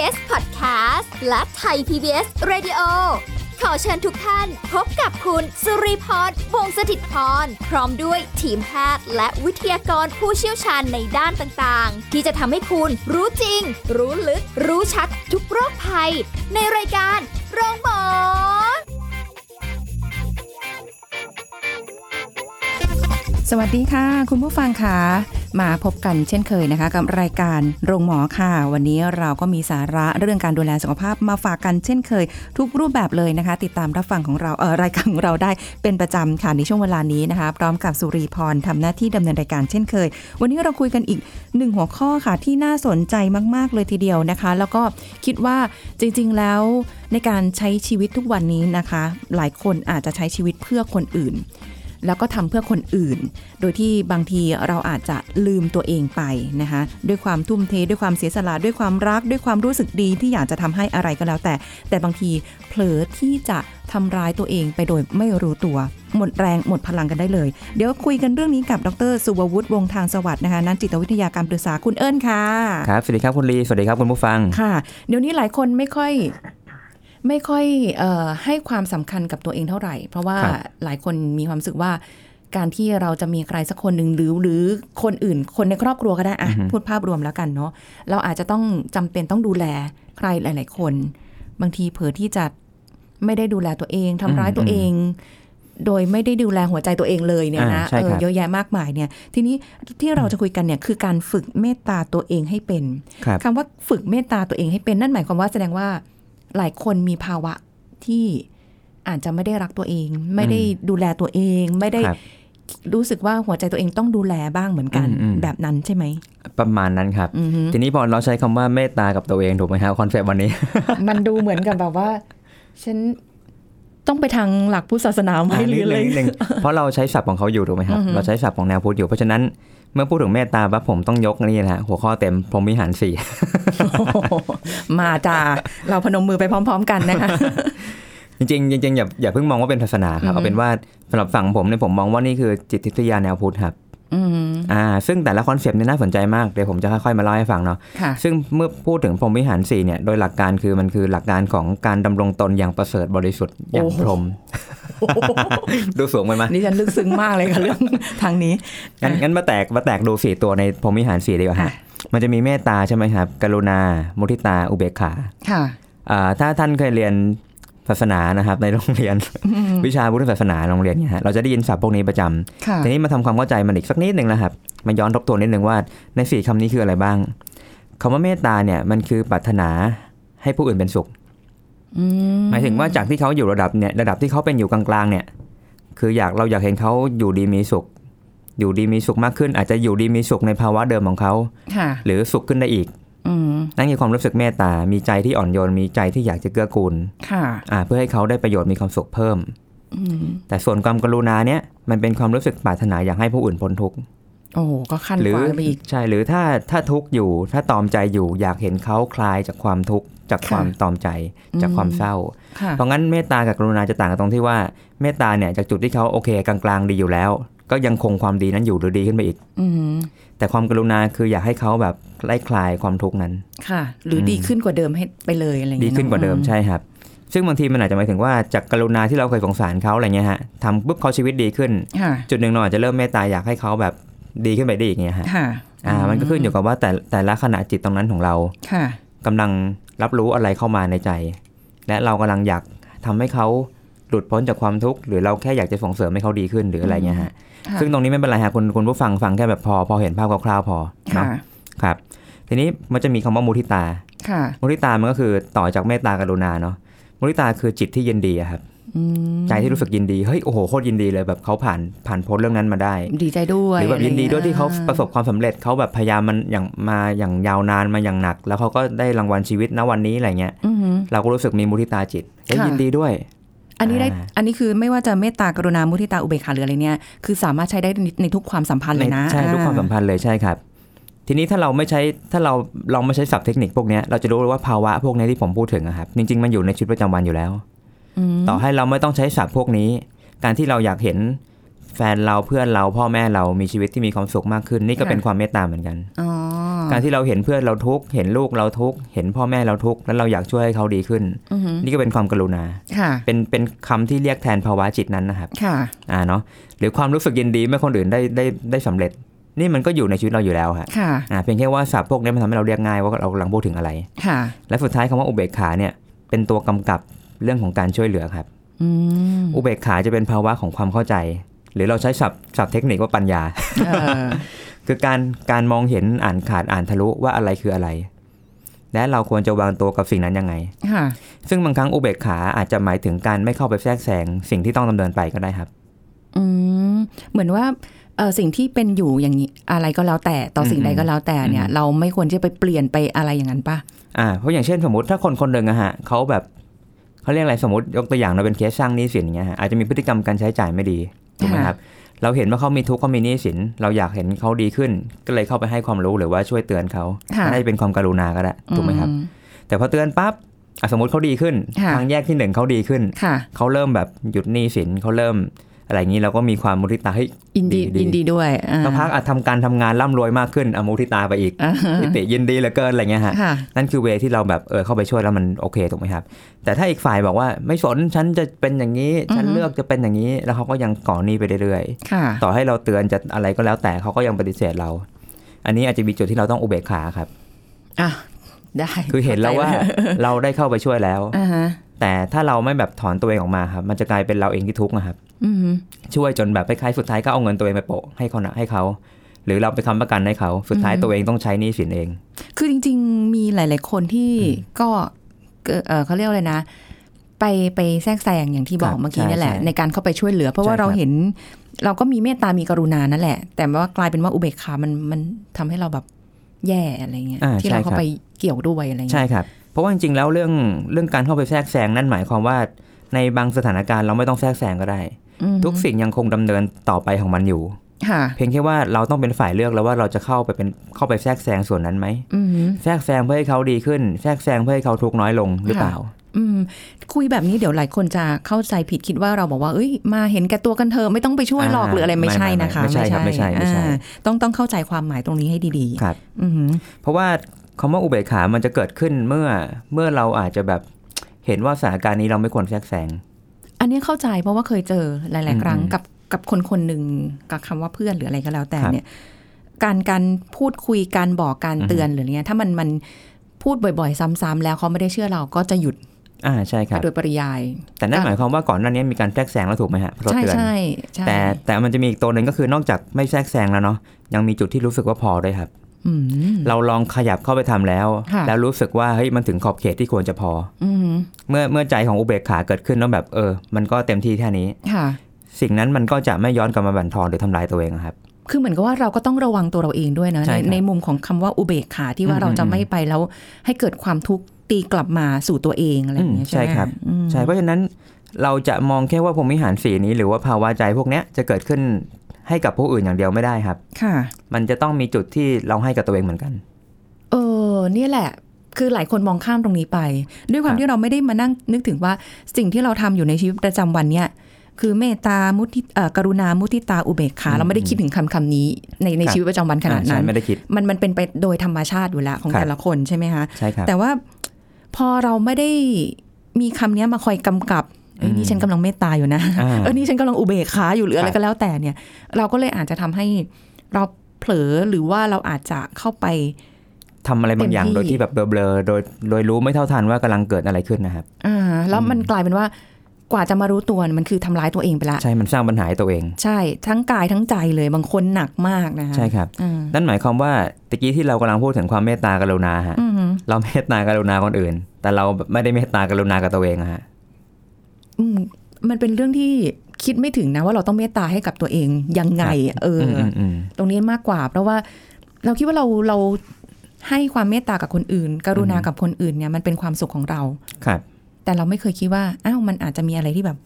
PBS Podcast และไทย PBS Radio ขอเชิญทุกท่านพบกับคุณสุริพรวงศิตพรพร้อมด้วยทีมแพทย์และวิทยากรผู้เชี่ยวชาญในด้านต่างๆ ที่จะทำให้คุณรู้จริง รู้ลึก รู้ชัดทุกโรคภัย ในรายการโรงพยาบาลสวัสดีค่ะ คุณผู้ฟังค่ะ มาพบกันเช่นเคยนะคะ กับรายการโรงหมอค่ะ วันนี้เราก็มีสาระเรื่องการดูแลสุขภาพมาฝากกันเช่นเคย ทุกรูปแบบเลยนะคะ ติดตามรับฟังของเราเออรายการของเราได้เป็นประจำค่ะในช่วงเวลานี้นะคะ พร้อมกับสุรีพรทำหน้าที่ดำเนินรายการเช่นเคย วันนี้เราคุยกันอีกหนึ่งหัวข้อค่ะที่น่าสนใจมาก ๆ เลยทีเดียวนะคะ แล้วก็คิดว่าจริง ๆ แล้วในการใช้ชีวิตทุกวันนี้นะคะ หลายคนอาจจะใช้ชีวิตเพื่อคนอื่น แล้วก็ทำเพื่อคนอื่น โดยที่บางทีเราอาจจะลืมตัวเองไปนะคะด้วยความทุ่มเทด้วยความเสียสละด้วยความรักด้วยความรู้สึกดีที่อยากจะทำให้อะไรก็แล้วแต่ แต่บางทีเผลอที่จะทำร้ายตัวเองไปโดยไม่รู้ตัว หมดแรงหมดพลังกันได้เลย เดี๋ยวคุยกันเรื่องนี้กับดรสุวัวุฒิวงศ์ทางสวัสดิ์นะคะนักจิตวิทยาการปรึกษาคุณเอิญค่ะครับสวัสดีครับคุณลีสวัสดีครับคุณผู้ฟังค่ะ เดี๋ยวนี้หลายคนไม่ค่อย ไม่ค่อยเออให้ความสำคัญกับตัวเองเท่าไหร่ เพราะว่าครับหลายคนมีความรู้สึกว่าการที่เราจะมีใครสักคนหนึ่งหรือหรือคนอื่น คนในครอบครัวก็ได้อะพูดภาพรวมแล้วกันเนาะเราอาจจะต้องจำเป็นต้องดูแลใครหลาย ๆ คน บางทีเผลอที่จะไม่ได้ดูแลตัวเองทำร้ายตัวเอง โดยไม่ได้ดูแลหัวใจตัวเองเลยเนี่ยนะอ่าใช่เอครัอบเยอะแยะมากมายเนี่ย ทีนี้ที่เราจะคุยกันเนี่ยคือการฝึกเมตตาตัวเองให้เป็นครับคำว่าฝึกเมตตาตัวเองให้เป็นนั่นหมายความว่าแสดงว่า หลายคนมีภาวะที่อาจจะไม่ได้รักตัวเอง ไม่ได้ดูแลตัวเองไม่ได้ครับรู้สึกว่าหัวใจตัวเองต้องดูแลบ้างเหมือนกันอืมอืมแบบนั้นใช่ไหม ประมาณนั้นครับอือฮึทีนี้พอเราใช้คำว่าเมตตากับตัวเองถูกไหมครับคอนเซปต์วันนี้ มันดูเหมือนกับแบบว่า ฉันต้องไปทางหลักพุทธศาสนาไหมหรืออะไรนิดนึงเพราะเราใช้ศัพท์ของเขาอยู่ถูกไหมครับ เราใช้ศัพท์ของแนวพุทธอยู่ เพราะฉะนั้น เมื่อพูดถึงเมตตาปั๊บผมต้องยกนี่แหละหัวข้อเต็มพรหมวิหารสี่โอ้โหมาจ้าเราพนมมือไปพร้อม ๆ กันนะคะจริงๆจริงๆอย่าอย่าเพิ่งมองว่าเป็นศาสนาครับเอาเป็นว่าสำหรับฝั่งผมเนี่ยผมมองว่านี่คือจิตวิทยาแนวพุทธครับ อืมอ่า ซึ่งแต่ละคอนเซปต์เนี่ยน่าสนใจมาก เดี๋ยวผมจะค่อยๆมาเล่าให้ฟังเนาะค่ะซึ่งเมื่อพูดถึงพรหมวิหารสี่เนี่ย โดยหลักการคือมันคือหลักการของการดำรงตนอย่างประเสริฐบริสุทธิ์อย่างโอ้โหพรหมดูสูงไปไหมนี่ฉันลึกซึ้งมากเลยค่ะเรื่องทางนี้ งั้นงั้นมาแตกมาแตกดูสี่ตัวในพรหมวิหารสี่ดีกว่าฮะค่ะมันจะมีเมตตาใช่ไหมครับ กรุณา มุทิตา อุเบกขา ค่ะอ่าถ้าท่านเคยเรียน ศาสนานะครับ ในโรงเรียนวิชาพุทธศาสนาโรงเรียนเนี่ยฮะเราจะได้ยินศัพท์พวกนี้ประจำค่ะทีนี้มาทำความเข้าใจมันอีกสักนิดหนึ่งนะครับมาย้อนทบทวนนิดหนึ่งว่าในสี่คำนี้คืออะไรบ้างคำว่าเมตตาเนี่ยมันคือปรารถนาให้ผู้อื่นเป็นสุขอืมหมายถึงว่าจากที่เขาอยู่ระดับเนี่ยระดับที่เขาเป็นอยู่กลางๆเนี่ย คืออยากเราอยากเห็นเขาอยู่ดีมีสุข อยู่ดีมีสุขมากขึ้น อาจจะอยู่ดีมีสุขในภาวะเดิมของเขาค่ะหรือสุขขึ้นได้อีกอืม นั่นคือความรู้สึกเมตตา มีใจที่อ่อนโยน มีใจที่อยากจะเกื้อกูลค่ะอ่าเพื่อให้เขาได้ประโยชน์มีความสุขเพิ่มอืมแต่ส่วนความกรุณาเนี่ยมันเป็นความรู้สึกปรารถนาอยากให้ผู้อื่นพ้นทุกข์โอ้โหก็ขั้นหรืกว่าไปอีกใช่หรือถ้าถ้าทุกข์อยู่ ถ้าตอมใจอยู่อยากเห็นเขาคลายจากความทุกข์จากค่ะความตอมใจจากความเศร้าค่ะเพราะงั้นเมตตากับกรุณาจะต่างกันตรงที่ว่าเมตตาเนี่ยจากจุดที่เขาโอเคกลางๆดีอยู่แล้ว ก็ยังคงความดีนั้นอยู่หรือดีขึ้นไปอีกอืมแต่ความกรุณาคืออยากให้เขาแบบไล่คลายความทุกข์นั้น ค่ะ หรืออมดีขึ้นกว่าเดิมให้ไปเลยอะไรอย่างดีเงี้ยขึ้นกว่าเดิมอะใช่ครับ ซึ่งบางทีมันอาจจะหมายถึงว่าจากกรุณาที่เราเคยสงสารเขาอะไรเงี้ยฮะทำปุ๊บเขาชีวิตดีขึ้นค่ะจุดหนึ่งเราอาจจะเริ่มเมตตาอยากให้เขาแบบดีขึ้นไปได้อีกเงี้ยฮะค่ะอ่า มันก็ขึ้นอยู่กับว่าแต่แต่ละขณะจิตตรงนั้นของเราค่ะกำลังรับรู้อะไรเข้ามาในใจ และเรากำลังอยากทำให้เขา หลุดพ้นจากความทุกข์หรือเราแค่อยากจะส่งเสริมให้เขาดีขึ้นหรืออะไรเงี้ยฮะค่ะซึ่งตรงนี้ไม่เป็นไรฮะคุณคุณผู้ฟังฟังแค่แบบพอ พอเห็นภาพคร่าวๆพอเนาะค่ะครับ ทีนี้มันจะมีคำว่ามุทิตาค่ะมุทิตามันก็คือต่อจากเมตตากรุณาเนาะมุทิตาคือจิตที่ยินดีอะครับอืมใจที่รู้สึกยินดีเฮ้ยโอ้โหโคตรยินดีเลยแบบเขาผ่านผ่านพ้นเรื่องนั้นมาได้ ดีใจด้วยหรือแบบยินดีด้วยที่เขาอไประสบความสำเร็จเขาแบบพยายามมันอย่างมาอย่างยาวนานมาอย่างหนัก แล้วเขาก็ได้รางวัลชีวิตณวันนี้อะไรเงี้ยอือหือเราก็รู้สึกมีมุทิตาจิตเฮ้ยค่ะยินดีด้วย อันนี้ได้อ่าอันนี้คือไม่ว่าจะเมตตากรุณามุทิตาอุเบกขาหรืออะไรเนี่ยคือสามารถใช้ได้ในในทุกความสัมพันธ์เลยนะใช่ทุกความสัมพันธ์เลยใช่ครับ ทีนี้ถ้าเราไม่ใช้ถ้าเราลองไม่ใช้ศัพท์เทคนิคพวกเนี้ยเราจะรู้เลยว่าภาวะพวกเนี้ยที่ผมพูดถึงอะครับจริงๆมันอยู่ในชีวิตประจำวันอยู่แล้วอืมต่อให้เราไม่ต้องใช้ศัพท์พวกนี้ การที่เราอยากเห็นแฟนเราเพื่อนเราพ่อแม่เรามีชีวิตที่มีความสุขมากขึ้น นี่ก็เป็นความเมตตาเหมือนกันอ๋อ การที่เราเห็นเพื่อนเราทุกข์เห็นลูกเราทุกข์เห็นพ่อแม่เราทุกข์แล้วเราอยากช่วยให้เขาดีขึ้นอือฮึนี่ก็เป็นความกรุณาค่ะเป็นเป็นคำที่เรียกแทนภาวะจิตนั้นนะครับค่ะอ่าเนาะหรือความรู้สึกยินดีเมื่อคนอื่นได้ได้ได้สำเร็จ นี่มันก็อยู่ในชีวิตเราอยู่แล้วฮะค่ะอ่าเพียงแค่ว่าศัพท์พวกนี้มันทำให้เราเรียกง่ายว่าเรากำลังพูดถึงอะไรค่ะ และสุดท้ายคำว่าอุเบกขาเนี่ยเป็นตัวกำกับเรื่องของการช่วยเหลือครับอืมอุเบกขาจะเป็นภาวะของความเข้าใจ หรือเราใช้ศัพท์ศัพท์เทคนิคว่าปัญญาเออ คือการการมองเห็นอ่านขาดอ่านทะลุว่าอะไรคืออะไร และเราควรจะวางตัวกับสิ่งนั้นยังไงค่ะซึ่งบางครั้งอุเบกขาอาจจะหมายถึงการไม่เข้าไปแทรกแซงสิ่งที่ต้องดำเนินไปก็ได้ครับ อืมเหมือนว่าเออสิ่งที่เป็นอยู่อย่างนี้อะไรก็แล้วแต่ต่อสิ่งใดก็แล้วแต่เนี่ยอืมเราไม่ควรที่จะไปเปลี่ยนไปอะไรอย่างนั้นปะอ่าเพราะอย่างเช่นสมมติถ้าคนคนหนึ่งอะฮะเขาแบบเขาเรียกอะไรสมมติยกตัวอย่างเราเป็นเคสสร้างหนี้สินอย่างเงี้ยฮะอาจจะมีพฤติกรรมการใช้จ่ายไม่ดีถูกไหมครับ เราเห็นว่าเขามีทุกข์เขามีหนี้สิน เราอยากเห็นเขาดีขึ้น ก็เลยเข้าไปให้ความรู้หรือว่าช่วยเตือนเขาค่ะน่าจะเป็นความกรุณาก็ได้ถูกไหมครับอืแต่พอเตือนปั๊บอะสมมติเขาดีขึ้นค่ะทางแยกที่หนึ่งเขาดีขึ้นค่ะเขาเริ่มแบบหยุดหนี้สินเขาเริ่ม อะไรอย่างนี้เราก็มีความมุทิตาเฮ้ยยินดีดีดียินดีด้วยอ่าสักพักอาจทำการทำงานร่ำรวยมากขึ้นเอามุทิตาไปอีกอ่าฮะปิติยินดีเหลือเกินอะไรเงี้ยฮะค่ะนั่นคือเวที่เราแบบเออเข้าไปช่วยแล้วมันโอเคถูกไหมครับ แต่ถ้าอีกฝ่ายบอกว่าไม่สนฉันจะเป็นอย่างนี้ ฉันอือฮึเลือกจะเป็นอย่างนี้แล้วเขาก็ยังก่อหนี้ไปเรื่อยค่ะๆต่อให้เราเตือนจะอะไรก็แล้วแต่เขาก็ยังปฏิเสธเรา อันนี้อาจจะมีจุดที่เราต้องอุเบกขาครับอะได้คือเห็นแล้วว่าข้ใจเราได้เข้าไปช่วยแล้วอ่าฮะ แต่ถ้าเราไม่แบบถอนตัวเองออกมาครับ มันจะกลายเป็นเราเองที่ทุกข์นะครับอืมช่วยจนแบบคล้ายๆสุดท้ายก็เอาเงินตัวเองไปโปะให้เขานะให้เขา หรือเราไปค้ำประกันให้เขาสุดท้ายตัวเองต้องใช้หนี้สินเอง คือจริง ๆ มีหลาย ๆ คนที่อืมก็เอ่อเอ่อเขาเรียกอะไรนะ ไปไปแทรกแซงอย่างที่บอคกรับเมื่อกี้ใช่นี่แหละใช่ในการเข้าไปช่วยเหลือ เพราะว่าใช่ครับเราเห็น เราก็มีเมตตามีกรุณานั่นแหละ แต่ว่ากลายเป็นว่าอุเบกขามันมันทำให้เราแบบแย่อะไรเงี้ยอ่าที่เราใช่ครับเข้าไปเกี่ยวด้วยอะไรเงี้ยใช่ครับ เพราะว่าจริงๆแล้วเรื่องเรื่องการเข้าไปแทรกแซงนั่นหมายความว่า ในบางสถานการณ์เราไม่ต้องแทรกแซงก็ได้อืมทุกสิ่งยังคงดำเนินต่อไปของมันอยู่ค่ะเพียงแค่ว่าเราต้องเป็นฝ่ายเลือกแล้วว่าเราจะเข้าไปเป็นเข้าไปแทรกแซงส่วนนั้นไหมอืมแทรกแซงเพื่อให้เขาดีขึ้น แทรกแซงเพื่อให้เขาทุกข์น้อยลงหรือเปล่าอืมคุยแบบนี้เดี๋ยวหลายคนจะเข้าใจผิดคิดว่าเราบอกว่าเอ้ยมาเห็นแก่ตัวกันเธอะไม่ต้องไปช่วยหรอกอ่าหรืออะไรไม่ใช่ไม่ไม่นะคะไม่ใช่ครับไม่ใช่ไม่ใช่อ่าต้องต้องเข้าใจความหมายตรงนี้ให้ดีครับๆอือหือเพราะว่า คำว่าอุเบกขามันจะเกิดขึ้นเมื่อเมื่อเราอาจจะแบบเห็นว่าสถานการณ์นี้เราไม่ควรแทรกแซงอันนี้เข้าใจเพราะว่าเคยเจอหลาย ๆ ครั้งอืมกับกับคนคนหนึ่งกับคำว่าเพื่อนหรืออะไรก็แล้วแต่ครับเนี่ย การการพูดคุยการบอกการอือฮึเตือนหรือเนี้ยถ้ามันมันพูดบ่อยๆ ซ้ำๆแล้วเขาไม่ได้เชื่อเราก็จะหยุดอ่าใช่ครับโดยปริยาย แต่นั่นหมายความว่าก่อนหน้านี้มีการแทรกแซงแล้วถูกไหมฮะเพราะเราใช่เตือนใช่ใช่แต่แต่มันจะมีอีกตัวหนึ่งก็คือนอกจากไม่แทรกแซงแล้วเนาะยังมีจุดที่รู้สึกว่าพอด้วยครับอืม เราลองขยับเข้าไปทำแล้วค่ะแล้วรู้สึกว่าเฮ้ยมันถึงขอบเขตที่ควรจะพออืมเมื่อเมื่อใจของอุเบกขาเกิดขึ้นแล้วแบบเออ มันก็เต็มที่แค่นี้ค่ะ สิ่งนั้นมันก็จะไม่ย้อนกลับมาบั่นทอนหรือทำลายตัวเองอะครับ คือเหมือนกับว่าเราก็ต้องระวังตัวเราเองด้วยนะใช่ในครับในมุมของคำว่าอุเบกขาที่ว่าอืมเราจะอืมไม่ไปแล้ว ให้เกิดความทุกข์ตีกลับมาสู่ตัวเองอะไรอย่างเงี้ยอืมใช่ไหมใช่ครับอืมใช่เพราะฉะนั้นเราจะมองแค่ว่าพรหมิหารสีนี้หรือว่าภาวะใจพวกเนี้ยจะเกิดขึ้น ให้กับผู้อื่นอย่างเดียวไม่ได้ครับ ค่ะ มันจะต้องมีจุดที่เราให้กับตัวเองเหมือนกัน เออเนี่ยแหละ คือหลายคนมองข้ามตรงนี้ไป ด้วยความครับที่เราไม่ได้มานั่งนึกถึงว่าสิ่งที่เราทำอยู่ในชีวิตประจำวันเนี่ย คือเมตตา มุทิเอ่อกรุณา มุทิตา อุเบกขา เราไม่ได้คิดถึงคำคำนี้ในในชีวิตประจำวันขนาดอ่าใช่นั้น ไม่ได้คิด มันมันเป็นไปโดยธรรมชาติอยู่แล้วของครับแต่ละคนใช่ไหมคะ ใช่ครับ แต่ว่าพอเราไม่ได้มีคำเนี้ยมาคอยกำกับ เอ้ยอืมนี่ฉันกำลังเมตตาอยู่นะอ่าเออนี่ฉันกำลังอุเบกขาอยู่หรืออะไรครับก็แล้วแต่เนี่ย เราก็เลยอาจจะทำให้เราเผลอหรือว่าเราอาจจะเข้าไปทำอะไรบางอย่างเต็มที่โดยที่แบบเบลอๆโดยโดยรู้ไม่เท่าทันว่ากำลังเกิดอะไรขึ้นนะครับอ่าแล้วมันกลายเป็นว่ากว่าจะมารู้ตัวมันคือทำร้ายตัวเองไปละใช่มันสร้างปัญหาให้ตัวเอง ใช่ทั้งกายทั้งใจเลยบางคนหนักมากนะคะใช่ครับอืมนั่นหมายความว่าตะกี้ที่เรากำลังพูดถึงความเมตตากรุณาฮะอืมเราเมตตากรุณาคนอื่น แต่เราไม่ได้เมตตากรุณากับตัวเองอะฮะอื มมันเป็นเรื่องที่คิดไม่ถึงนะว่าเราต้องเมตตาให้กับตัวเองยังไง เอออือมอืมอืมตรงนี้มากกว่า เพราะว่าเราคิดว่าเราเราให้ความเมตตากับคนอื่น กรุณาอือฮึกับคนอื่นเนี่ยมันเป็นความสุขของเราครับ แต่เราไม่เคยคิดว่าอ้าวมันอาจจะมีอะไรที่แบบ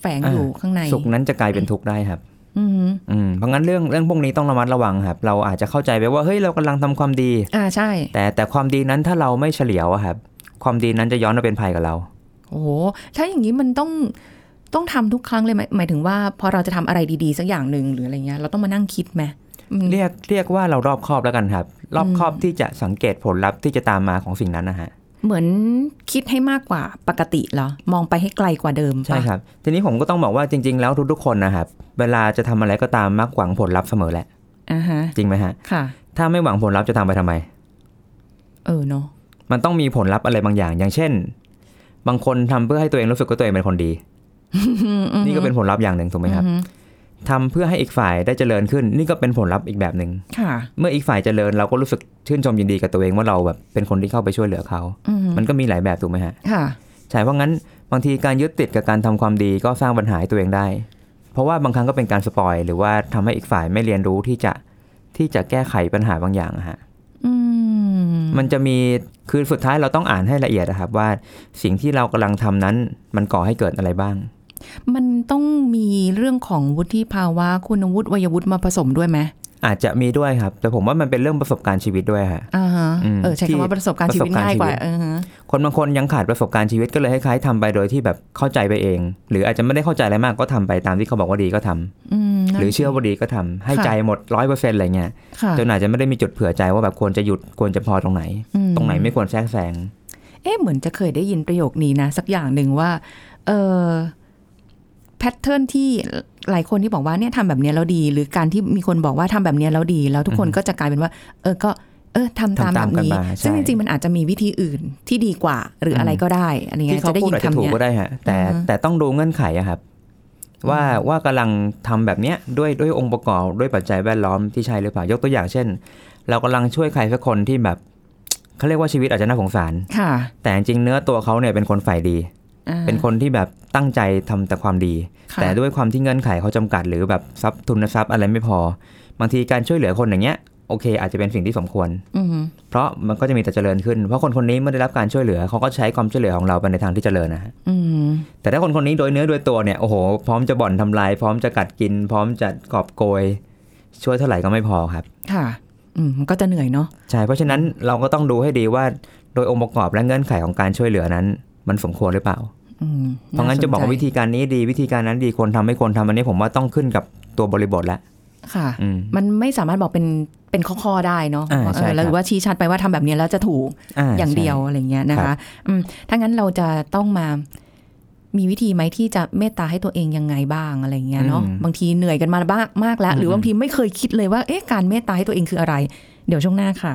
แฝงอยู่ข้างใน สุขนั้นจะกลายเป็นทุกข์ได้ครับอืมอืมเพราะงั้นเรื่องเรื่องพวกนี้ต้องระมัดระวังครับ เราอาจจะเข้าใจไปว่าเฮ้ยเรากำลังทำความดี อ่าใช่ แต่แต่ความดีนั้นถ้าเราไม่เฉลียวอะครับ ความดีนั้นจะย้อนมาเป็นภัยกับเรา โอ้โหถ้าอย่างนี้มันต้องต้องทำทุกครั้งเลยไหมหมายถึงว่าพอเราจะทำอะไรดีๆสักอย่างหนึ่งหรืออะไรเงี้ยเราต้องมานั่งคิดไหมอืมเรียกเรียกว่าเรารอบคอบแล้วกันครับ รอบคอบอืมที่จะสังเกตผลลัพธ์ที่จะตามมาของสิ่งนั้นนะฮะเหมือนคิดให้มากกว่าปกติเหรอ มองไปให้ไกลกว่าเดิมปะใช่ครับ ทีนี้ผมก็ต้องบอกว่าจริง ๆ แล้วทุกๆคนนะครับเวลาจะทำอะไรก็ตามมักหวังผลลัพธ์เสมอแหละอ่าฮะจริงไหมฮะค่ะ ถ้าไม่หวังผลลัพธ์จะทำไปทำไม เออเนาะมันต้องมีผลลัพธ์อะไรบางอย่าง อย่างเช่น บางคนทำเพื่อให้ตัวเองรู้สึกว่าตัวเองเป็นคนดี นี่ก็เป็นผลลัพธ์อย่างหนึ่งถูกไหมครับอือฮึทำเพื่อให้อีกฝ่ายได้เจริญขึ้น นี่ก็เป็นผลลัพธ์อีกแบบหนึ่งค่ะเมื่ออีกฝ่ายเจริญเราก็รู้สึกชื่นชมยินดีกับตัวเองว่าเราแบบเป็นคนที่เข้าไปช่วยเหลือเขาอือฮึมันก็มีหลายแบบถูกไหมฮะค่ะใช่เพราะงั้นบางทีการยึดติดกับการทำความดีก็สร้างปัญหาให้ตัวเองได้ เพราะว่าบางครั้งก็เป็นการสปอยหรือว่าทำให้อีกฝ่ายไม่เรียนรู้ที่จะที่จะแก้ไขปัญหาบางอย่างอะฮะอื มันจะมีคือสุดท้ายเราต้องอ่านให้ละเอียดนะครับ ว่าสิ่งที่เรากำลังทำนั้นมันก่อให้เกิดอะไรบ้าง มันต้องมีเรื่องของวุฒิภาวะคุณวุฒิวัยวุฒิมาผสมด้วยไหม อาจจะมีด้วยครับ แต่ผมว่ามันเป็นเรื่องประสบการณ์ชีวิตด้วยฮะอ่าฮะอืมเออใช้ที่คำว่าประสบการณ์ชีวิตประสบการณ์ง่ายกว่าชีวิตเออฮะคนบางคนยังขาดประสบการณ์ชีวิตก็เลยคล้ายๆทำไปโดยที่แบบเข้าใจไปเอง หรืออาจจะไม่ได้เข้าใจอะไรมากก็ทำไปตามที่เขาบอกว่าดีก็ทำอืมหรือเชื่อว่าดีก็ทำให้ค่ะใจหมดร้อยเปอร์เซ็นต์อะไรเงี้ยค่ะจนอาจจะไม่ได้มีจุดเผื่อใจว่าแบบควรจะหยุดควรจะพอตรงไหนอืตรงไหนไม่ควรแทรกแซงเอ๊ะเหมือนจะเคยได้ยินประโยคนี้นะ สักอย่างหนึ่งว่า เออ แพทเทิร์นที่หลายคนที่บอกว่าเนี่ยทำแบบเนี้ยแล้วดี หรือการที่มีคนบอกว่าทำแบบเนี้ยแล้วดี แล้วทุกคนก็จะกลายเป็นว่า เออก็เออทำตามทำแบตามบกันนี้มาซึ่งใช่จริงๆ มันอาจจะมีวิธีอื่นที่ดีกว่า หรืออะไรก็ได้อะไรเงี้ที่ยเขาจะได้พูดยินอาจจะคำถูกเนี้ยก็ได้ฮะแต่อือฮึแต่ต้องดูเงื่อนไขอะครับ ว่าว่ากำลังทำแบบเนี้ยด้วยด้วยองค์ประกอบด้วยปัจจัยแวดล้อมที่ใช่หรือเปล่ายกตัวอย่างเช่น เรากำลังช่วยใครสักคนที่แบบเขาเรียกว่าชีวิตอาจจะน่าสงสารค่ะ แต่จริงๆเนื้อตัวเขาเนี่ยเป็นคนฝ่ายดีอ่า เป็นคนที่แบบตั้งใจทำแต่ความดีค่ะแต่ด้วยความที่เงื่อนไขเขาจำกัด หรือแบบทรัพย์ทุนทรัพย์อะไรไม่พอ บางทีการช่วยเหลือคนอย่างเงี้ยโอเค อาจจะเป็นสิ่งที่สมควรอืมเพราะมันก็จะมีแต่เจริญขึ้น เพราะคนคนนี้เมื่อได้รับการช่วยเหลือเขาก็ใช้ความช่วยเหลือของเราไปในทางที่เจริญนะฮะอืมแต่ถ้าคนคนนี้โดยเนื้อโดยตัวเนี่ยโอ้โหพร้อมจะบ่อนทำลาย พร้อมจะกัดกิน พร้อมจะกอบโกย ช่วยเท่าไหร่ก็ไม่พอครับ ค่ะอืมมันก็จะเหนื่อยเนาะใช่เพราะฉะนั้นเราก็ต้องดูให้ดีว่า โดยองค์ประกอบและเงื่อนไขของการช่วยเหลือนั้น มันสมควรหรือเปล่าอืม เพราะงั้นจะบอกว่าวิธีการนี้ดีวิธีการนั้นดีควรทำไม่ควรทำอันนี้ผมว่าต้องขึ้นกับตัวบริบทแล้วค่ะอืมมันไม่สามารถบอกเป็นเป็นข้อๆได้เนาะอ่าว่าใช่เออแล้วครับหรือว่าชี้ชัดไปว่าทำแบบนี้แล้วจะถูกอย่างเดียวอะไรเงี้ยนะครัคะบอืมถ้างั้นเราจะต้องมามีวิธีไหมที่จะเมตตาให้ตัวเองยังไงบ้างอะไรเงี้ยเนาะอืมบางทีเหนื่อยกันมาบ้างมากแล้ว หรือมบางทีไม่เคยคิดเลยว่าเอ๊ะการเมตตาให้ตัวเองคืออะไร เดี๋ยวช่วงหน้าค่ะ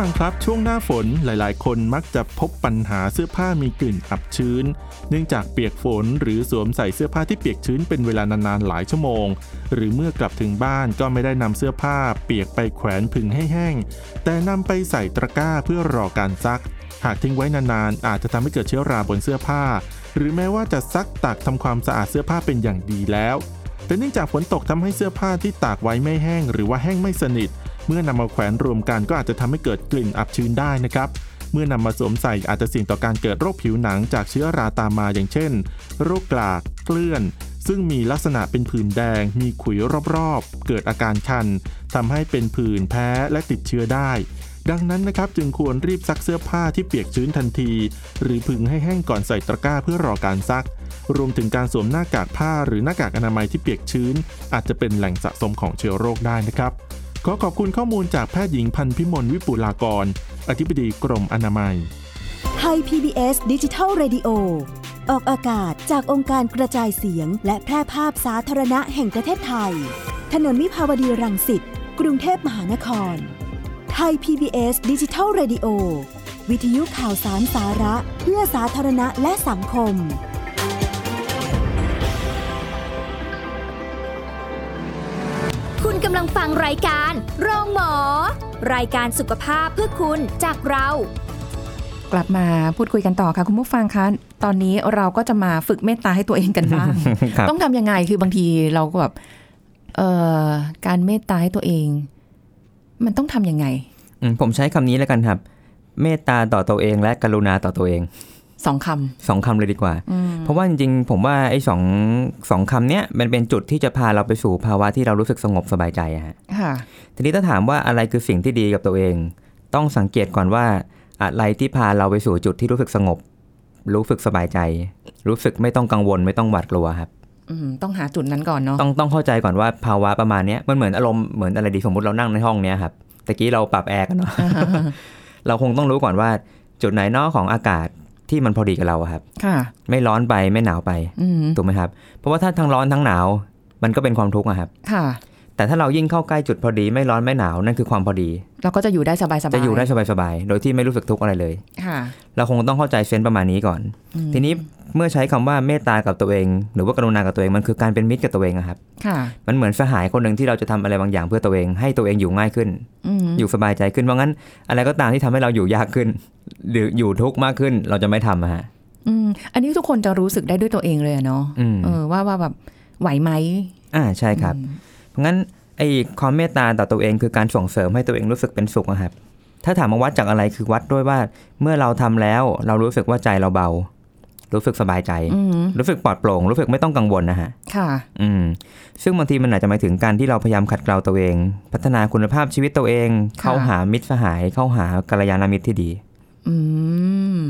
ฟังครับช่วงหน้าฝนหลายๆ คนมักจะพบปัญหาเสื้อผ้ามีกลิ่นอับชื้น เนื่องจากเปียกฝนหรือสวมใส่เสื้อผ้าที่เปียกชื้นเป็นเวลานานๆหลายชั่วโมง หรือเมื่อกลับถึงบ้านก็ไม่ได้นำเสื้อผ้า เปียกไปแขวนผึ่งให้แห้ง แต่นำไปใส่ตะกร้าเพื่อรอการซัก หากทิ้งไว้นานๆอาจจะทำให้เกิดเชื้อราบนเสื้อผ้า หรือแม้ว่าจะซักตากทำความสะอาดเสื้อผ้าเป็นอย่างดีแล้ว แต่เนื่องจากฝนตกทำให้เสื้อผ้าที่ตากไว้ไม่แห้ง หรือว่าแห้งไม่สนิท เมื่อนำมาแขวนรวมกันก็อาจจะทำให้เกิดกลิ่นอับชื้นได้นะครับ เมื่อนำมาสวมใส่อาจจะเสี่ยงต่อการเกิดโรคผิวหนังจากเชื้อราตามมาอย่างเช่น โรคกลากเกลื่อน ซึ่งมีลักษณะเป็นผื่นแดง มีขุยรอบๆ เกิดอาการคันทำให้เป็นผื่นแพ้และติดเชื้อได้ ดังนั้นนะครับจึงควรรีบซักเสื้อผ้าที่เปียกชื้นทันที หรือผึ่งให้แห้งก่อนใส่ตะกร้าเพื่อรอการซักรวมถึงการสวมหน้ากากผ้าหรือหน้ากากอนามัยที่เปียกชื้น อาจจะเป็นแหล่งสะสมของเชื้อโรคได้นะครับ ขอขอบคุณข้อมูลจากแพทย์หญิงพันพิมลวิปุลากร อธิบดีกรมอนามัย ไทย PBS ดิจิทัล Radio ออกอากาศจากองค์การกระจายเสียง และแพร่ภาพสาธารณะแห่งประเทศไทย ถนนมิภาวดีรังสิต กรุงเทพมหานคร ไทย PBS ดิจิทัล Radio วิทยุข่าวสารสาระ เพื่อสาธารณะและสังคมำลังฟังรายการโรงหมอ รายการสุขภาพเพื่อคุณจากเรา กลับมาพูดคุยกันต่อค่ะ คุณผู้ฟังคะตอนนี้เราก็จะมาฝึกเมตตาให้ตัวเองกันบ้าง ครับ ต้องทำยังไงคือบางทีเราก็แบบเอ่อการเมตตาให้ตัวเอง มันต้องทำยังไง อืมผมใช้คำนี้แล้วกันครับ เมตตาต่อตัวเองและกรุณาต่อตัวเอง สองคสองคำเลยดีกว่าำอืมเพราะว่าจริงๆ ผมว่าไอ้สองสองคำเนี้ยมันเป็นจุดที่จะพาเราไปสู่ภาวะที่เรารู้สึกสงบสบายใจอะฮะค่ะทีนี้ถ้าถามว่าอะไรคือสิ่งที่ดีกับตัวเอง ต้องสังเกตก่อนว่าอะไรที่พาเราไปสู่จุดที่รู้สึกสงบ รู้สึกสบายใจ รู้สึกไม่ต้องกังวลไม่ต้องหวาดกลัวครับอืมต้องหาจุดนั้นก่อนเนาะต้องต้องเข้าใจก่อนว่าภาวะประมาณเนี้ยมันเหมือนอารมณ์เหมือนอะไรดีสมมติเรานั่งในห้องเนี้ยครับตะกี้เราปรับแอร์กันเนาะเราคงต้องรู้ก่อนว่าจุดไหนเนอกของอากาศ ที่มันพอดีกับเราอะครับ ค่ะ ไม่ร้อนไปไม่หนาวไป อืมถูกไหมครับ เพราะว่าถ้าทั้งร้อนทั้งหนาว มันก็เป็นความทุกข์อะครับ ค่ะ แต่ถ้าเรายิ่งเข้าใกล้จุดพอดีไม่ร้อนไม่หนาวนั่นคือความพอดี เราก็จะอยู่ได้สบายๆจะอยู่ได้สบายๆโดยที่ไม่รู้สึกทุกข์อะไรเลยค่ะเราคงต้องเข้าใจเซนส์ประมาณนี้ก่อนอืมทีนี้เมื่อใช้คำว่าเมตตากับตัวเอง หรือว่ากรุณากับตัวเองมันคือการเป็นมิตรกับตัวเองอะครับค่ะมันเหมือนสหายคนหนึ่งที่เราจะทำอะไรบางอย่างเพื่อตัวเองให้ตัวเองอยู่ง่ายขึ้นอืมอยู่สบายใจขึ้นเพราะงั้น อะไรก็ตามที่ทำให้เราอยู่ยากขึ้น หรืออยู่ทุกข์มากขึ้นเราจะไม่ทำอะฮะอืมอันนี้ทุกคนจะรู้สึกได้ด้วยตัวเองเลยอะเนาะอืมเออว่าว่าแบบไหวไหมอ่าใช่ครับอืมเพราะ งั้นไอ้ความเมตตาต่อตัวเองคือการส่งเสริมให้ตัวเองรู้สึกเป็นสุขอะครับ ถ้าถามมาวัดจากอะไรคือวัดด้วยว่า เมื่อเราทำแล้วเรารู้สึกว่าใจเราเบา รู้สึกสบายใจอืมรู้สึกปลอดโปร่ง รู้สึกไม่ต้องกังวลนะฮะ ค่ะ อืม ซึ่งบางทีมันอาจจะหมายถึงการที่เราพยายามขัดเกลาตัวเอง พัฒนาคุณภาพชีวิตตัวเองค่ะเข้าหามิตรสหาย เข้าหากัลยาณมิตรที่ดีอืม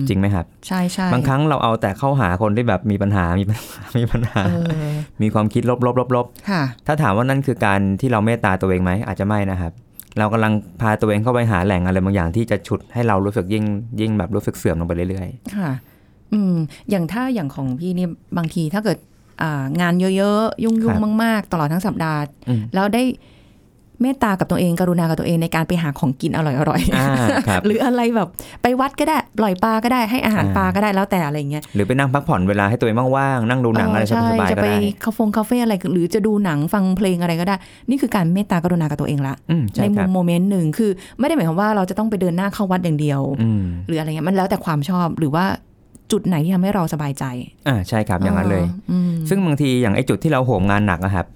จริงไหมครับ ใช่ใช่บางครั้งเราเอาแต่เข้าหาคนที่แบบมีปัญหามีปัญหามีปัญหาเออมีความคิดลบลบลบลบค่ะถ้าถามว่านั่นคือการที่เราเมตตาตัวเองไหมอาจจะไม่นะครับ เรากำลังพาตัวเองเข้าไปหาแหล่งอะไรบางอย่างที่จะฉุดให้เรารู้สึกยิ่งยิ่งแบบรู้สึกเสื่อมลงไปเรื่อยค่ะ อืม อย่างถ้าอย่างของพี่นี่บางทีถ้าเกิดอ่างานเยอะๆ ยุ่งๆ มาก ๆ ตลอดทั้งสัปดาห์ๆอืมแล้วได้ เมตตากับตัวเองกรุณากับตัวเองในการไปหาของกินอร่อยๆอ่าครับหรืออะไรแบบไปวัดก็ได้ปล่อยปลาก็ได้ให้อาหารอ่าปลาก็ได้แล้วแต่อะไรเงี้ยหรือไปนั่งพักผ่อนเวลาให้ตัวเองว่างๆนั่งดูหนังอะไรใช่สบายจะๆก็ไปได้คาเฟงคาเฟ่อะไรหรือจะดูหนังฟังเพลงอะไรก็ได้ นี่คือการเมตตากรุณากับตัวเองละอืมในใช่คมุรับมโมเมนต์หนึ่งคือไม่ได้หมายความว่าเราจะต้องไปเดินหน้าเข้าวัดอย่างเดียวอืมหรืออะไรเงี้ยมันแล้วแต่ความชอบหรือว่าจุดไหนที่ทำให้เราสบายใจ อ่าใช่ครับอย่างนั้นเลยอืมซึ่งบางทีอย่างไอ้จุดที่เราโหมงานหนักนะครับ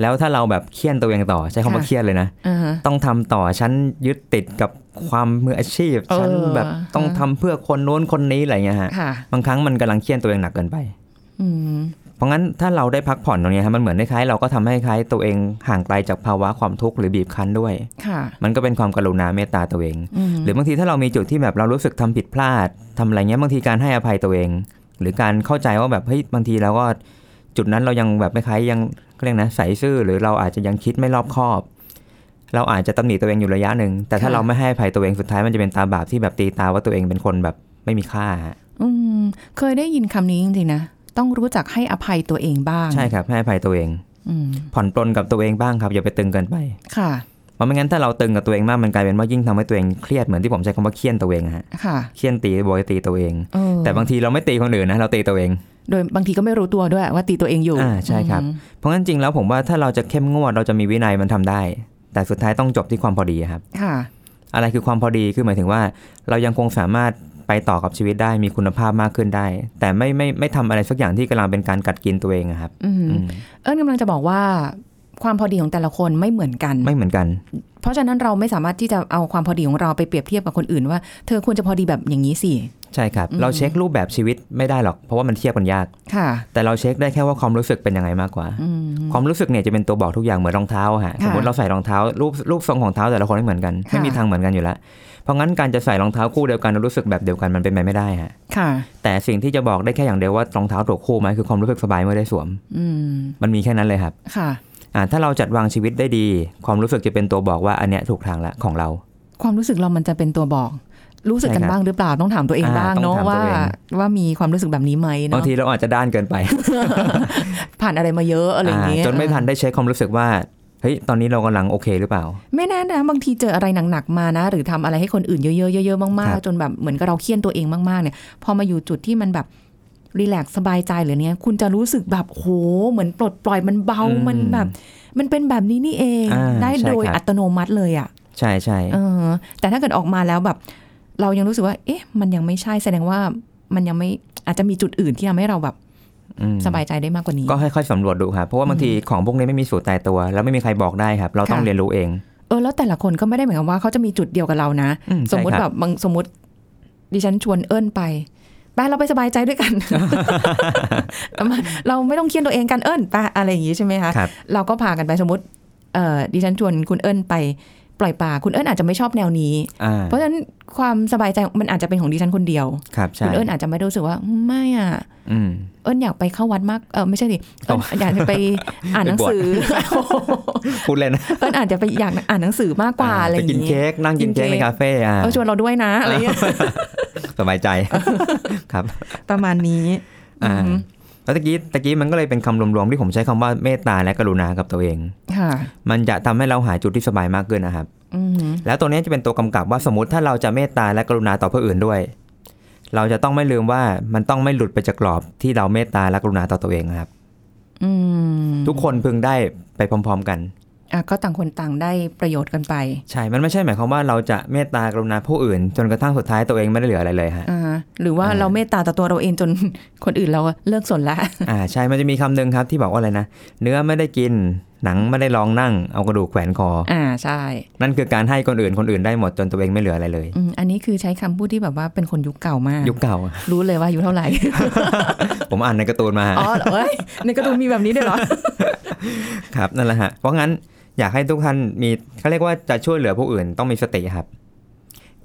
แล้วถ้าเราแบบเครียดตัวเองต่อใช้คำว่าค่ะเครียดเลยนะอ่าฮะต้องทำต่อฉันยึดติดกับความมืออาชีพเออฉันแบบต้องทำเพื่อคนโน้นคนนี้อะไรเงี้ยฮะค่ะบางครั้งมันกำลังเครียดตัวเองหนักเกินไปอืมเพราะงั้นถ้าเราได้พักผ่อนตรงเนี้ยครับมันเหมือนคล้ายๆเราก็ทำให้คล้ายตัวเองห่างไกลจากภาวะความทุกข์หรือบีบคั้นด้วยค่ะมันก็เป็นความกรุณาเมตตาตัวเองอืมหรือบางทีถ้าเรามีจุดที่แบบเรารู้สึกทำผิดพลาดทำอะไรเงี้ยบางทีการให้อภัยตัวเอง หรือการเข้าใจว่าแบบเฮ้ยบางทีเราก็จุดนั้นเรายังแบบไม่คล้ายๆยัง เขาเรียกนะใส่ซื่อหรือเราอาจจะยังคิดไม่รอบคอบ เราอาจจะตำหนิตัวเองอยู่ระยะหนึ่ง แต่ถ้าเราไม่ให้อภัยตัวเองสุดท้ายมันจะเป็นตาบาปที่แบบตีตาว่าตัวเองเป็นคนแบบไม่มีค่าฮะอืมเคยได้ยินคำนี้จริงๆนะต้องรู้จักให้อภัยตัวเองบ้าง ใช่ครับ ให้อภัยตัวเองอืมผ่อนปลนกับตัวเองบ้างครับอย่าไปตึงเกินไป ค่ะเพราะไม่งั้นถ้าเราตึงกับตัวเองมากมันกลายเป็นว่ายิ่งทำให้ตัวเองเครียดเหมือนที่ผมใช้คำว่าเครียดตัวเองอะฮะค่ะเครียดตีโบยตีตัวเองเออแต่บางทีเราไม่ตีคนอื่นนะเราตีตัวเอง โดยบางทีก็ไม่รู้ตัวด้วยว่าตีตัวเองอยู่อ่าใช่ครับอืมเพราะงั้นจริงแล้วผมว่าถ้าเราจะเข้มงวดเราจะมีวินัยมันทำได้ แต่สุดท้ายต้องจบที่ความพอดีครับค่ะอะไรคือความพอดีคือหมายถึงว่า เรายังคงสามารถไปต่อกับชีวิตได้มีคุณภาพมากขึ้นได้ แต่ไม่ไม่ไม่ทำอะไรสักอย่างที่กำลังเป็นการกัดกินตัวเองอะครับอืมอืมเอิญกำลังจะบอกว่าความพอดีของแต่ละคนไม่เหมือนกัน ไม่เหมือนกัน เพราะฉะนั้นเราไม่สามารถที่จะเอาความพอดีของเราไปเปรียบเทียบกับคนอื่นว่า เธอควรจะพอดีแบบอย่างนี้สิ ใช่ครับอืมเราเช็ครูปแบบชีวิตไม่ได้หรอก เพราะว่ามันเทียบกันยากค่ะ แต่เราเช็คได้แค่ว่าความรู้สึกเป็นยังไงมากกว่าอืมความรู้สึกเนี่ยจะเป็นตัวบอกทุกอย่างเหมือนรองเท้าอะฮะค่ะสมมติเราใส่รองเท้ารูปรูปทรงของเท้าแต่ละคนไม่เหมือนกันค่ะไม่มีทางเหมือนกันอยู่แล้วเพราะงั้นการจะใส่รองเท้าคู่เดียวกันแล้วรู้สึกแบบเดียวกันมันเป็นไปไม่ได้ฮะค่ะแต่สิ่งที่จะบอกได้แค่อย่างเดียวว่ารองเท้าถูกคู่ไหมคือความรู้สึกสบายเมื่อได้สวมอืมมันมีแค่นั้นเลยครับค่ะอ่าถ้าเราจัดวางชีวิตได้ดี ความรู้สึกจะเป็นตัวบอกว่าอันเนี้ยถูกทางละของเรา ความรู้สึกเรามันจะเป็นตัวบอก รู้สึกกันใช่ครับบ้างหรือเปล่าต้องถามตัวเองอ่าบ้างต้องเนาะถามตัวว่าเองว่ามีความรู้สึกแบบนี้ไหมบางเนาะทีเราอาจจะด้านเกินไป ผ่านอะไรมาเยอะอะไรอย่างเงี้ยจนไม่ทันได้เช็คความรู้สึกว่าเฮ้ย ตอนนี้เรากำลังโอเคหรือเปล่า ไม่แน่นะ บางทีเจออะไรหนักๆมานะ หรือทำอะไรให้คนอื่นเยอะๆเยอะๆมากครับๆจนแบบเหมือนกับเราเครียดตัวเองมากๆเนี่ย พอมาอยู่จุดที่มันแบบรีแลกซ์สบายใจหรือเนี้ยคุณจะรู้สึกแบบโห เหมือนปลดปล่อยมันเบาอืมมันแบบ มันเป็นแบบนี้นี่เองอ่าได้ใช่โดยครับอัตโนมัติเลยอะ ใช่ใช่เออแต่ถ้าเกิดออกมาแล้วแบบ เรายังรู้สึกว่า เอ๊ะ มันยังไม่ใช่แสดงว่ามันยังไม่อาจจะมีจุดอื่นที่ทำให้เราแบบอืมสบายใจได้มากกว่านี้ ก็ค่อยๆสำรวจดูครับ เพราะว่าบางทีของพวกนี้ไม่มีสูตรตายตัว แล้วไม่มีใครบอกได้ครับ เราต้องค่ะเรียนรู้เอง เออแล้วแต่ละคนก็ไม่ได้หมายความว่าเขาจะมีจุดเดียวกับเรานะอืสมมุติใช่คแบรับบางสมมติดิฉันชวนเอิ้นไปไปเราไปสบายใจด้วยกัน เราไม่ต้องเครียดตัวเองกันเอิญไปอะไรอย่างงี้ใช่ไหมคะครับเราก็พากันไปสมมติเอ่อดิฉันชวนคุณเอิญไป ปล่อยป่าคุณเอิญอาจจะไม่ชอบแนวนี้อ่าเพราะฉะนั้นความสบายใจมันอาจจะเป็นของดิฉันคนเดียวครับใช่คุณเอิญอาจจะไม่ได้รู้สึกว่าไม่อะอืมเอิญอยากไปเข้าวัดมากเออไม่ใช่ดิเอิญอยากจะไปอ่านหนังสือพูดเล่นนะเอิญอาจจะไปอยากอ่านหนังสือมากกว่าอะไรอไปย่างกินงี้เค้กนั่งกินกินเค้กเค้กในคาเฟ่อ่าเออชวนเราด้วยนะอะไรเงี้ยสบายใจครับ ประมาณนี้อ่าอืม แล้วตะกี้ตะกี้มันก็เลยเป็นคำรวมๆที่ผมใช้คำว่าเมตตาและกรุณากับตัวเองค่ะมันจะทำให้เราหาจุดที่สบายมากขึ้นนะครับอืมแล้วตัวนี้จะเป็นตัวกำกับว่าสมมติถ้าเราจะเมตตาและกรุณาต่อผู้อื่นด้วย เราจะต้องไม่ลืมว่ามันต้องไม่หลุดไปจากกรอบที่เราเมตตาและกรุณาต่อตัวเองนะครับอืมทุกคนพึงได้ไปพร้อม ๆ กันอะ ก็ต่างคนต่างได้ประโยชน์กันไป ใช่ มันไม่ใช่หมายความว่าเราจะเมตตากรุณาผู้อื่น จนกระทั่งสุดท้ายตัวเองไม่ได้เหลืออะไรเลยฮะอ่าหรือว่าอ่าเราเมตตาต่อตัวเราเองจนคนอื่นเราเลิกสนละอ่าใช่มันจะมีคำหนึ่งครับที่บอกว่าอะไรนะเนื้อไม่ได้กินหนังไม่ได้ลองนั่งเอากระดูกแขวนคอ อ่าใช่ นั่นคือการให้คนอื่นคนอื่นได้หมดจนตัวเองไม่เหลืออะไรเลยอืมอันนี้คือใช้คำพูดที่แบบว่าเป็นคนยุคเก่ามาก ยุคเก่า รู้เลยว่าอายุเท่าไหร่ ผมอ่านในการ์ตูนมาฮะอ๋อเหรอเอ้ยในการ์ตูนมีแบบนี้ด้วยเหรอ ครับนั่นแหละฮะ เพราะงั้น อยากให้ทุกท่านมีเขาเรียกว่าจะช่วยเหลือผู้อื่นต้องมีสติครับ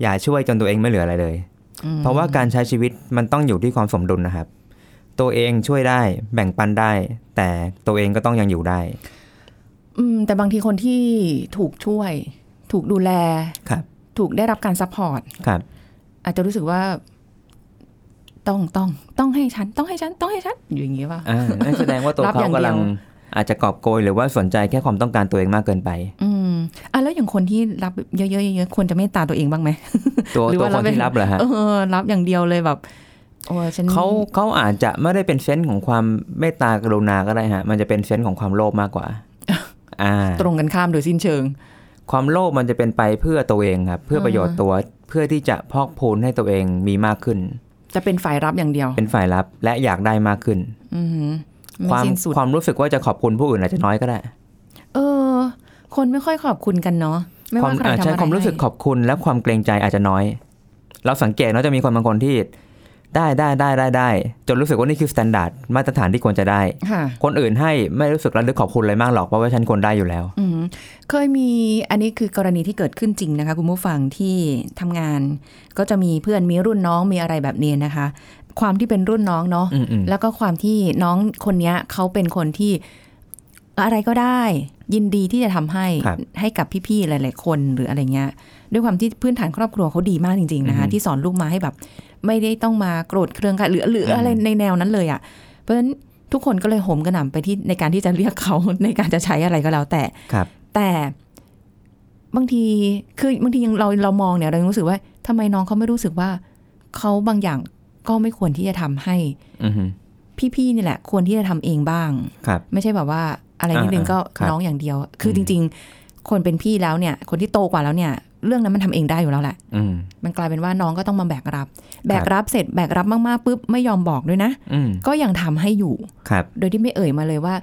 อย่าช่วยจนตัวเองไม่เหลืออะไรเลย เพราะว่าการใช้ชีวิตมันต้องอยู่ที่ความสมดุลนะครับ ตัวเองช่วยได้แบ่งปันได้ แต่ตัวเองก็ต้องยังอยู่ได้ อืม แต่บางทีคนที่ถูกช่วย ถูกดูแลครับ ถูกได้รับการ support ครับ อาจจะรู้สึกว่าต้องต้องต้องให้ฉัน ต้องให้ฉัน ต้องให้ฉัน อยู่อย่างงี้ป่ะอ่านั่นแสดงว่าตัวรับอเขาย่างเดียวกำลัง อาจจะกอบโกยหรือว่าสนใจแค่ความต้องการตัวเองมากเกินไป อืมอะแล้วอย่างคนที่รับเยอะๆเยอะๆควรจะเมตตาตัวเองบ้างไหมตัวหรือตัวว่าคนเราเป็นที่รับเหรอฮะเออรับอย่างเดียวเลยแบบโอ้ฉันเขาเขาอาจจะไม่ได้เป็นเซนส์ของความเมตตากรุณาก็ได้ฮะ มันจะเป็นเซนส์ของความโลภมากกว่า อ่า ตรงกันข้ามโดยสิ้นเชิง ความโลภมันจะเป็นไปเพื่อตัวเองครับ เพื่อประโยชน์ตัวเพื่อที่จะพอกพูนให้ตัวเองมีมากขึ้น จะเป็นฝ่ายรับอย่างเดียว เป็นฝ่ายรับและอยากได้มากขึ้น อือหือ คไม่วามสิ้นสุดความรู้สึกว่าจะขอบคุณผู้อื่นอาจจะน้อยก็ได้ เออ คนไม่ค่อยขอบคุณกันเนาะไม่ความว่าใครอ่าทำใช้อะไรความรู้สึกให้ขอบคุณและความเกรงใจอาจจะน้อย เราสังเกตเนาะจะมีคนบางคนที่ได้ได้ได้ได้ได้จนรู้สึกว่านี่คือ standard มาตรฐานที่ควรจะได้ค่ะคนอื่นให้ไม่รู้สึกระลึกขอบคุณอะไรมากหรอกเพราะว่าฉันควรได้อยู่แล้วอืมเคยมีอันนี้คือกรณีที่เกิดขึ้นจริงนะคะ คุณผู้ฟังที่ทำงานก็จะมีเพื่อนมีรุ่นน้องมีอะไรแบบนี้นะคะ ความที่เป็นรุ่นน้องเนาะอืมอืมแล้วก็ความที่น้องคนเนี้ยเขาเป็นคนที่อะไรก็ได้ ยินดีที่จะทำให้ครับให้กับพี่ๆหลาย ๆ คนหรืออะไรเงี้ย ด้วยความที่พื้นฐานครอบครัวเขาดีมากจริง ๆ นะคะอือฮึที่สอนลูกมาให้แบบ ไม่ได้ต้องมาโกรธเครื่องกันหรือหรืออะไรในแนวนั้นเลยอะ่ะ เพราะฉะนั้นทุกคนก็เลยโหมกระหน่ำไปที่ในการที่จะเรียกเขาในการจะใช้อะไรก็แล้วแต่ครับ แต่บางทีคือบางทียังเราเรามองเนี่ยเรายังรู้สึกว่าทำไมน้องเขาไม่รู้สึกว่าเขาบางอย่าง ก็ไม่ควรที่จะทำให้อือฮึพี่ๆนี่แหละ ควรที่จะทำเองบ้างครับ ไม่ใช่แบบว่าอะไรนิดนึงอ่าก็ครับน้องอย่างเดียว คือมจริง ๆ คนเป็นพี่แล้วเนี่ย คนที่โตกว่าแล้วเนี่ย เรื่องนั้นมันทำเองได้อยู่แล้วแหละอืมมันกลายเป็นว่าน้องก็ต้องมาแบกรับ แบกรับเสร็จแบกรับมากๆปุ๊บไม่ยอมบอกด้วยนะอืมก็ยังทำให้อยู่ครับ โดยที่ไม่เอ่ยมาเลยว่า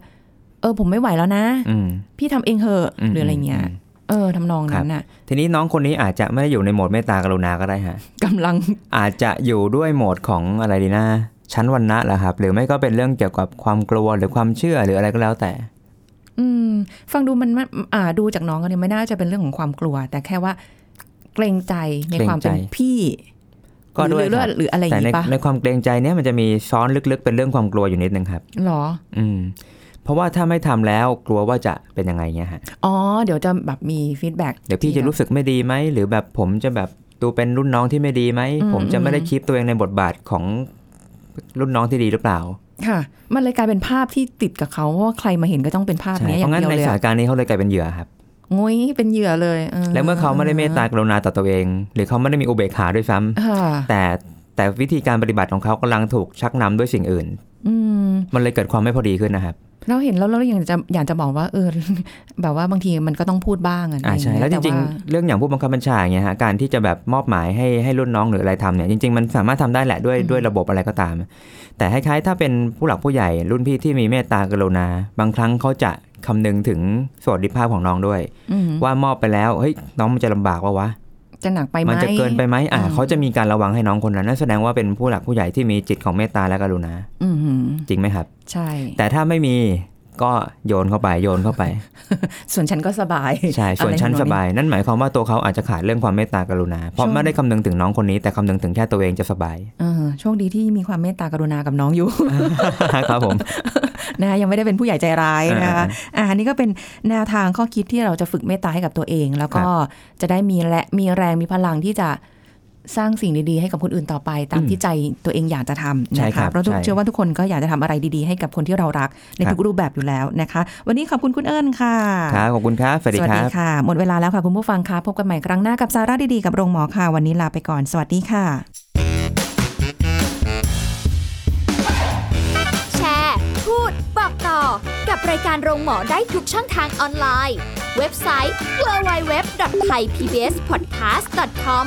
เออผมไม่ไหวแล้วนะอืมพี่ทำเองเหอะมหรืออะไรเงี้ยม เออทำนองนั้นน่ะ ทีนี้น้องคนนี้อาจจะไม่ได้อยู่ในโหมดเมตตากรุณาก็ได้ฮะกำลังอาจจะอยู่ด้วยโหมดของอะไรดีนะชั้นวันนะแหละครับ หรือไม่ก็เป็นเรื่องเกี่ยวกับความกลัวหรือความเชื่อหรืออะไรก็แล้วแต่ อืม ฟังดูมันมันอ่าดูจากน้องกันเนี่ยไม่น่าจะเป็นเรื่องของความกลัว แต่แค่ว่า เกรงใจในความเป็นเกรงใจพี่ก็ด้วยหรือครับหรืออะไรอย่าแต่งในนี้ปะในความเกรงใจเนี้ยมันจะมีซ้อนลึกๆ เป็นเรื่องความกลัวอยู่นิดนึงครับหรอ อืม เพราะว่าถ้าไม่ทำแล้วกลัวว่าจะเป็นยังไงเงี้ยฮะอ๋อเดี๋ยวจะแบบมี feedback เดี๋ยวพี่จะรู้สึกไม่ดีไหมหรือแบบผมจะแบบดูเป็นรุ่นน้องที่ไม่ดีไหมอืมผมจะไม่ได้อืม keep ตัวเองในบทบาทของรุ่นน้องที่ดีหรือเปล่า ค่ะ มันเลยกลายเป็นภาพที่ติดกับเขาเพราะว่าใครมาเห็นก็ต้องเป็นภาพใช่เนี้ยอเพย่าราะงงั้นเดียวในเลยสถานอะการณ์นี้เขาเลยกลายเป็นเหยื่อครับงุ้ยเป็นเหยื่อเลยออแล้วเมื่อเขาไม่ได้เมตตากรุณาต่อตัวเอง หรือเขาไม่ได้มีอุเบกขาด้วยซ้ำค่ะแต่แต่วิธีการปฏิบัติของเขากำลังถูกชักนำด้วยสิ่งอื่นอืมมันเลยเกิดความไม่พอดีขึ้นนะครับ เราเห็นแล้วเราอยากจะอยากจะบอกว่าเออแบบว่าบางทีมันก็ต้องพูดบ้างอะอ่าใช่อะไรแล้วจอย่างริงเงี้ยๆเรื่องอย่างผู้บังคับบัญชาอย่างเงี้ยฮะการที่จะแบบมอบหมายให้ให้รุ่นน้องหรืออะไรทำเนี่ยจริงๆมันสามารถทำได้แหละด้วยด้วยระบบอะไรก็ตาม แต่คล้ายๆถ้าเป็นผู้หลักผู้ใหญ่รุ่นพี่ที่มีเมตตากรุณา บางครั้งเขาจะคำนึงถึงสวัสดิภาพของน้องด้วยอืมว่ามอบไปแล้วเฮ้ยน้องมันจะลำบากปะวะ จะหนักไปไหมมันจะเกินไปไหมอ่าอืมเขาจะมีการระวังให้น้องคนนั้นนั่นแสดงว่าเป็นผู้หลักผู้ใหญ่ที่มีจิตของเมตตาและกรุณาอือหือจริงไหมครับ ใช่ แต่ถ้าไม่มี ก็โยนเข้าไปโยนเข้าไป ส่วนฉันก็สบายใช่ส่วนอะไรฉันทำองสบาย นั่นหมายความว่าตัวเขาอาจจะขาดเรื่องความเมตตากรุณา เพราะช่วงไม่ได้คำนึงถึงน้องคนนี้ แต่คำนึงถึงแค่ตัวเองจะสบายเออโชคดีที่มีความเมตตากรุณากับน้องอยู่ครับผมนะคะยังไม่ได้เป็นผู้ใหญ่ใจร้ายนะคะอ่าอ่าอันนี้ก็เป็นแนวทางข้อคิดที่เราจะฝึกเมตตาให้กับตัวเอง แล้วก็จะได้มีและมีแรงมีพลังที่จะ สร้างสิ่งดีๆให้กับคนอื่นต่อไป ตามอืมที่ใจตัวเองอยากจะทำใช่นะครัคะบเพราะทุกใช่เชื่อว่าทุกคนก็อยากจะทำอะไรดีๆ ให้กับคนที่เรารักในครับทุกรูปแบบอยู่แล้วนะคะ วันนี้ขอบคุณคุณเอิญค่ะครับขอบคุณครับสวัสดีครับค่ะ หมดเวลาแล้วค่ะคุณผู้ฟังค่ะพบกันใหม่ครั้งหน้ากับสาระดีๆกับโรงหมอค่ะ วันนี้ลาไปก่อน สวัสดีค่ะ แชร์ พูดบอกต่อ กับรายการโรงหมอได้ทุกช่องทางออนไลน์ เว็บไซต์ www.thaipbspodcast.com